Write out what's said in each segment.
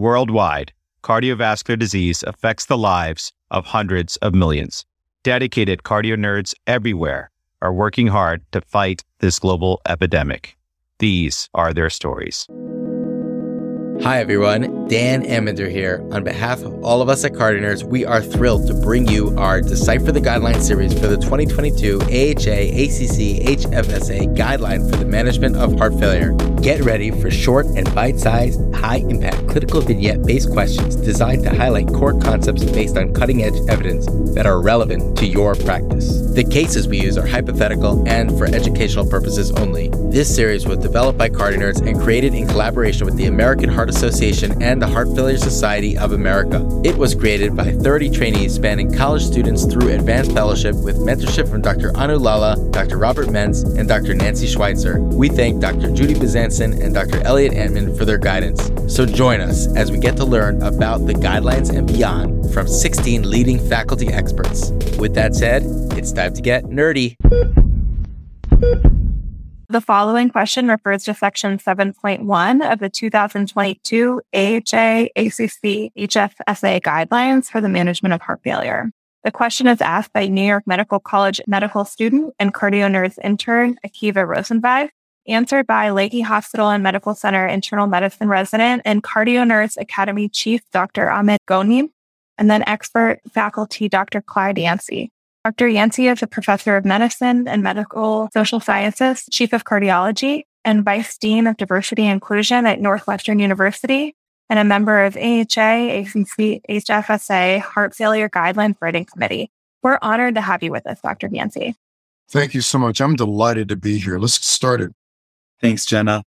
Worldwide, cardiovascular disease affects the lives of hundreds of millions. Dedicated cardio nerds everywhere are working hard to fight this global epidemic. These are their stories. Hi, everyone. Dan Ambinder here. On behalf of all of us at Cardio Nerds, we are thrilled to bring you our Decipher the Guidelines series for the 2022 AHA ACC HFSA Guideline for the Management of Heart Failure. Get ready for short and bite sized, high impact clinical vignette based questions designed to highlight core concepts based on cutting edge evidence that are relevant to your practice. The cases we use are hypothetical and for educational purposes only. This series was developed by Cardio Nerds and created in collaboration with the American Heart Association and the Heart Failure Society of America. It was created by 30 trainees spanning college students through advanced fellowship with mentorship from Dr. Anu Lala, Dr. Robert Mentz, and Dr. Nancy Sweitzer. We thank Dr. Judy Bezanson and Dr. Elliott Antman for their guidance. So join us as we get to learn about the guidelines and beyond from 16 leading faculty experts. With that said, it's time to get nerdy. The following question refers to Section 7.1 of the 2022 AHA ACC HFSA guidelines for the management of heart failure. The question is asked by New York Medical College medical student and CardioNerds intern Akiva Rosenzveig, answered by Lahey Hospital and Medical Center internal medicine resident and CardioNerds academy chief Dr. Ahmed Ghoneem, and then expert faculty Dr. Clyde Yancy. Dr. Yancy is a professor of medicine and medical social sciences, chief of cardiology, and vice dean of diversity and inclusion at Northwestern University, and a member of AHA, ACC, HFSA Heart Failure Guideline Writing Committee. We're honored to have you with us, Dr. Yancy. Thank you so much. I'm delighted to be here. Let's get started. Thanks, Jenna.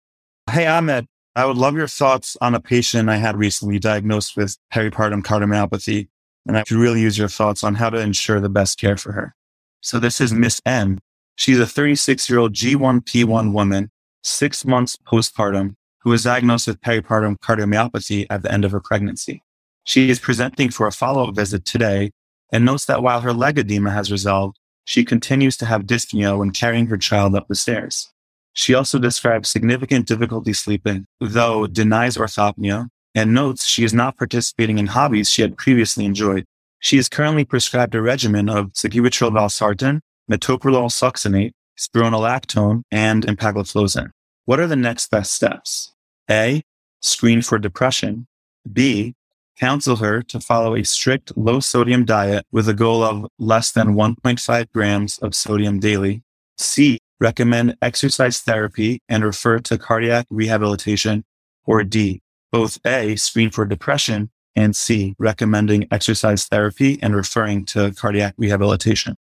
Hey, Ahmed, I would love your thoughts on a patient I had recently diagnosed with peripartum cardiomyopathy and I could really use your thoughts on how to ensure the best care for her. So this is Miss M. She's a 36 year old G1P1 woman, six months postpartum, who was diagnosed with peripartum cardiomyopathy at the end of her pregnancy. She is presenting for a follow up visit today and notes that while her leg edema has resolved, she continues to have dyspnea when carrying her child up the stairs. She also describes significant difficulty sleeping, though denies orthopnea and notes she is not participating in hobbies she had previously enjoyed. She is currently prescribed a regimen of sacubitril valsartan, metoprolol succinate, spironolactone, and empagliflozin. What are the next best steps? A. Screen for depression. B. Counsel her to follow a strict low sodium diet with a goal of less than 1.5 grams of sodium daily. C. Recommend exercise therapy and refer to cardiac rehabilitation. Or D both A, screen for depression, and C, recommending exercise therapy and referring to cardiac rehabilitation.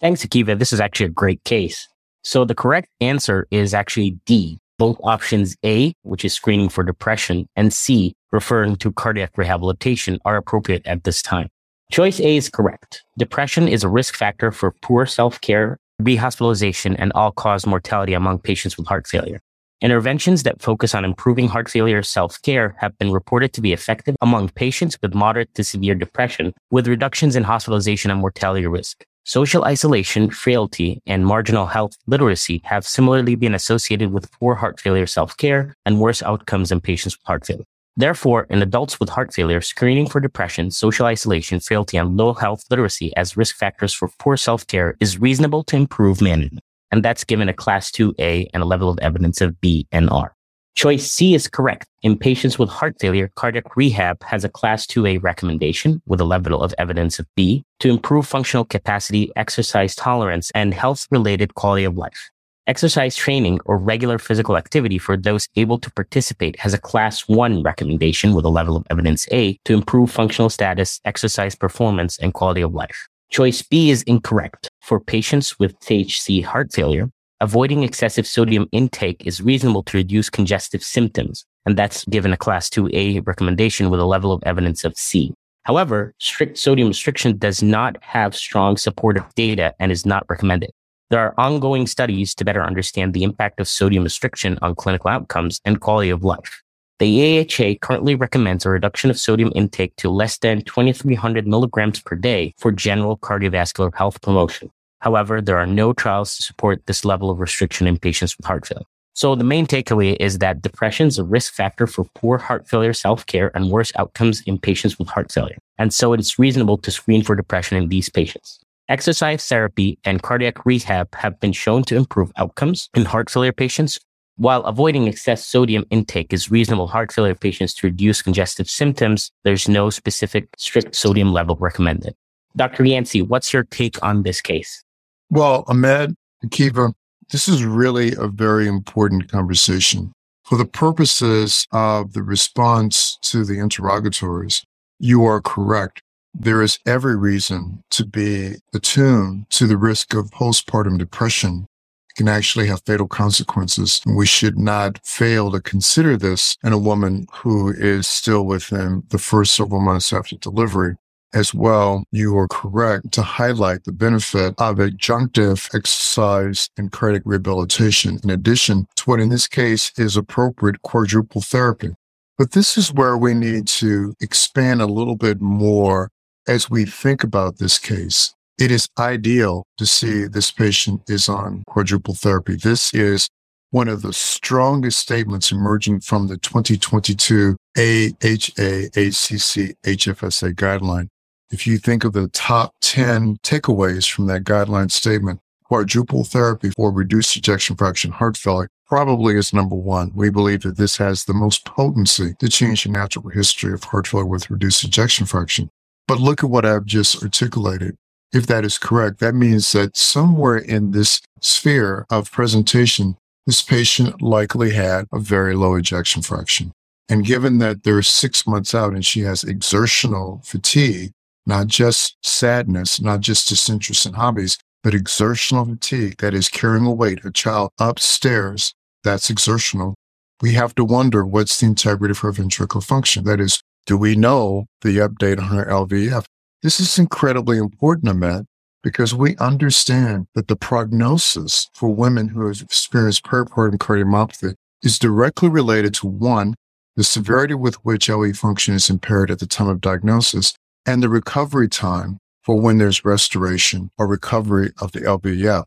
Thanks, Akiva. This is actually a great case. So the correct answer is actually D. Both options A, which is screening for depression, and C, referring to cardiac rehabilitation are appropriate at this time. Choice A is correct. Depression is a risk factor for poor self-care, rehospitalization, and all-cause mortality among patients with heart failure. Interventions that focus on improving heart failure self care have been reported to be effective among patients with moderate to severe depression, with reductions in hospitalization and mortality risk. Social isolation, frailty, and marginal health literacy have similarly been associated with poor heart failure self care and worse outcomes in patients with heart failure. Therefore, in adults with heart failure, screening for depression, social isolation, frailty, and low health literacy as risk factors for poor self care is reasonable to improve management and that's given a class 2A and a level of evidence of B and R. Choice C is correct. In patients with heart failure, cardiac rehab has a class 2A recommendation with a level of evidence of B to improve functional capacity, exercise tolerance, and health related quality of life. Exercise training or regular physical activity for those able to participate has a class 1 recommendation with a level of evidence A to improve functional status, exercise performance, and quality of life. Choice B is incorrect. For patients with THC heart failure, avoiding excessive sodium intake is reasonable to reduce congestive symptoms, and that's given a class 2A recommendation with a level of evidence of C. However, strict sodium restriction does not have strong supportive data and is not recommended. There are ongoing studies to better understand the impact of sodium restriction on clinical outcomes and quality of life. The AHA currently recommends a reduction of sodium intake to less than 2300 milligrams per day for general cardiovascular health promotion. However, there are no trials to support this level of restriction in patients with heart failure. So the main takeaway is that depression is a risk factor for poor heart failure self-care and worse outcomes in patients with heart failure. And so it's reasonable to screen for depression in these patients. Exercise therapy and cardiac rehab have been shown to improve outcomes in heart failure patients, while avoiding excess sodium intake is reasonable heart failure patients to reduce congestive symptoms. There's no specific strict sodium level recommended. Dr. Yancy, what's your take on this case? Well, Ahmed, Akiva, this is really a very important conversation. For the purposes of the response to the interrogatories, you are correct. There is every reason to be attuned to the risk of postpartum depression. It can actually have fatal consequences. And We should not fail to consider this in a woman who is still within the first several months after delivery as well, you are correct to highlight the benefit of adjunctive exercise and cardiac rehabilitation, in addition to what in this case is appropriate quadruple therapy. But this is where we need to expand a little bit more as we think about this case. It is ideal to see this patient is on quadruple therapy. This is one of the strongest statements emerging from the 2022 AHA ACC HFSA guideline. If you think of the top 10 takeaways from that guideline statement, quadruple therapy for reduced ejection fraction heart failure probably is number one. We believe that this has the most potency to change the natural history of heart failure with reduced ejection fraction. But look at what I've just articulated. If that is correct, that means that somewhere in this sphere of presentation, this patient likely had a very low ejection fraction. And given that they're six months out and she has exertional fatigue, not just sadness, not just disinterest in hobbies, but exertional fatigue that is carrying a weight, a child upstairs, that's exertional. We have to wonder what's the integrity of her ventricular function. That is, do we know the update on her LVF? This is incredibly important, Ahmed, because we understand that the prognosis for women who have experienced peripartum cardiomyopathy is directly related to one, the severity with which LV function is impaired at the time of diagnosis, and the recovery time for when there's restoration or recovery of the LVF.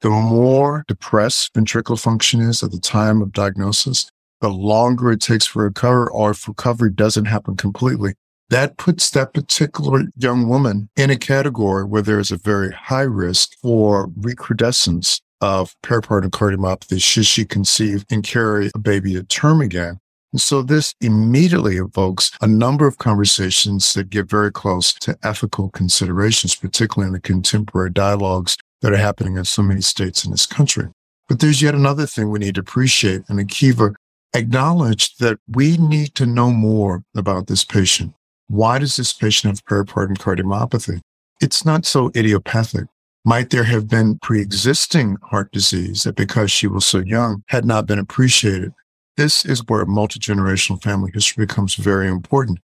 The more depressed ventricular function is at the time of diagnosis, the longer it takes for recovery or if recovery doesn't happen completely. That puts that particular young woman in a category where there is a very high risk for recrudescence of peripartum cardiomyopathy should she conceive and carry a baby to term again. And so this immediately evokes a number of conversations that get very close to ethical considerations, particularly in the contemporary dialogues that are happening in so many states in this country. But there's yet another thing we need to appreciate. And Akiva acknowledged that we need to know more about this patient. Why does this patient have peripartum cardiomyopathy? It's not so idiopathic. Might there have been pre-existing heart disease that because she was so young had not been appreciated? This is where multi-generational family history becomes very important.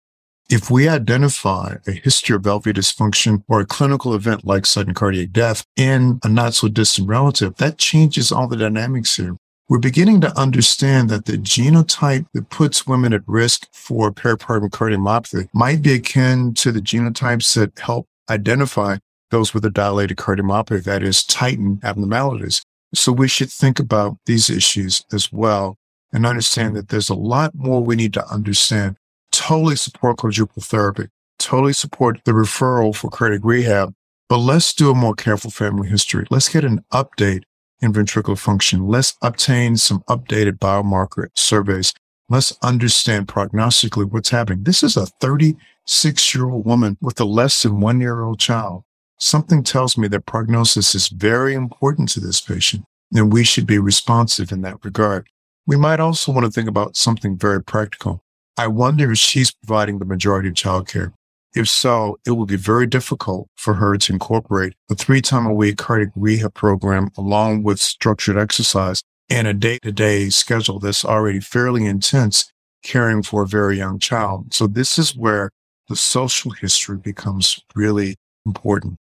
If we identify a history of LV dysfunction or a clinical event like sudden cardiac death in a not so distant relative, that changes all the dynamics here. We're beginning to understand that the genotype that puts women at risk for peripartum cardiomyopathy might be akin to the genotypes that help identify those with a dilated cardiomyopathy, that is, titin abnormalities. So we should think about these issues as well and understand that there's a lot more we need to understand. Totally support quadruple therapy, totally support the referral for cardiac rehab, but let's do a more careful family history. Let's get an update in ventricular function. Let's obtain some updated biomarker surveys. Let's understand prognostically what's happening. This is a 36 year old woman with a less than one year old child. Something tells me that prognosis is very important to this patient and we should be responsive in that regard. We might also want to think about something very practical. I wonder if she's providing the majority of childcare. If so, it will be very difficult for her to incorporate a three time a week cardiac rehab program along with structured exercise and a day to day schedule that's already fairly intense caring for a very young child. So this is where the social history becomes really important.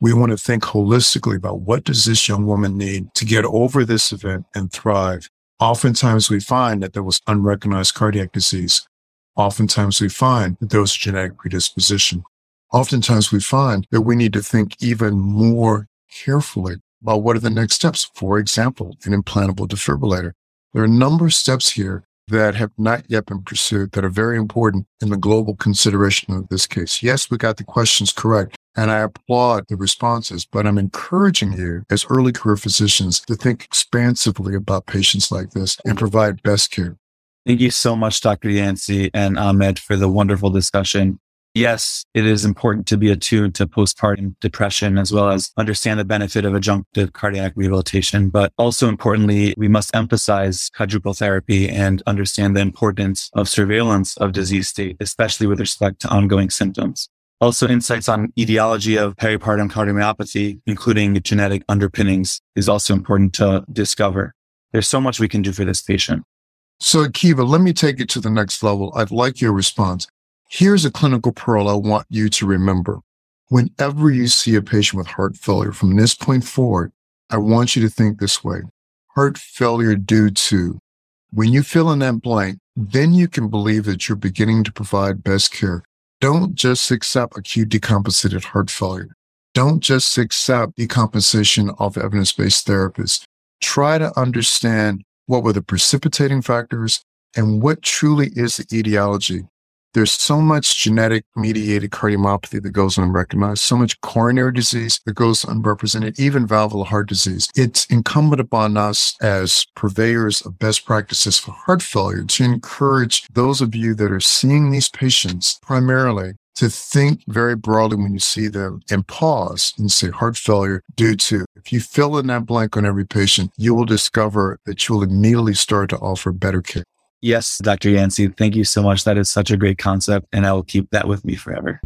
We want to think holistically about what does this young woman need to get over this event and thrive Oftentimes we find that there was unrecognized cardiac disease. Oftentimes we find that there was a genetic predisposition. Oftentimes we find that we need to think even more carefully about what are the next steps. For example, an implantable defibrillator. There are a number of steps here that have not yet been pursued that are very important in the global consideration of this case. Yes, we got the questions correct. And I applaud the responses, but I'm encouraging you as early career physicians to think expansively about patients like this and provide best care. Thank you so much, Dr. Yancy and Ahmed, for the wonderful discussion. Yes, it is important to be attuned to postpartum depression as well as understand the benefit of adjunctive cardiac rehabilitation. But also importantly, we must emphasize quadruple therapy and understand the importance of surveillance of disease state, especially with respect to ongoing symptoms. Also, insights on etiology of peripartum cardiomyopathy, including genetic underpinnings, is also important to discover. There's so much we can do for this patient. So, Akiva, let me take it to the next level. I'd like your response. Here's a clinical pearl I want you to remember. Whenever you see a patient with heart failure from this point forward, I want you to think this way. Heart failure due to. When you fill in that blank, then you can believe that you're beginning to provide best care. Don't just accept acute decompensated heart failure. Don't just accept decompensation of evidence-based therapies. Try to understand what were the precipitating factors and what truly is the etiology. There's so much genetic mediated cardiomyopathy that goes unrecognized, so much coronary disease that goes unrepresented, even valvular heart disease. It's incumbent upon us as purveyors of best practices for heart failure to encourage those of you that are seeing these patients primarily to think very broadly when you see them and pause and say heart failure due to. If you fill in that blank on every patient, you will discover that you will immediately start to offer better care. Yes, Dr. Yancy, thank you so much. That is such a great concept, and I will keep that with me forever.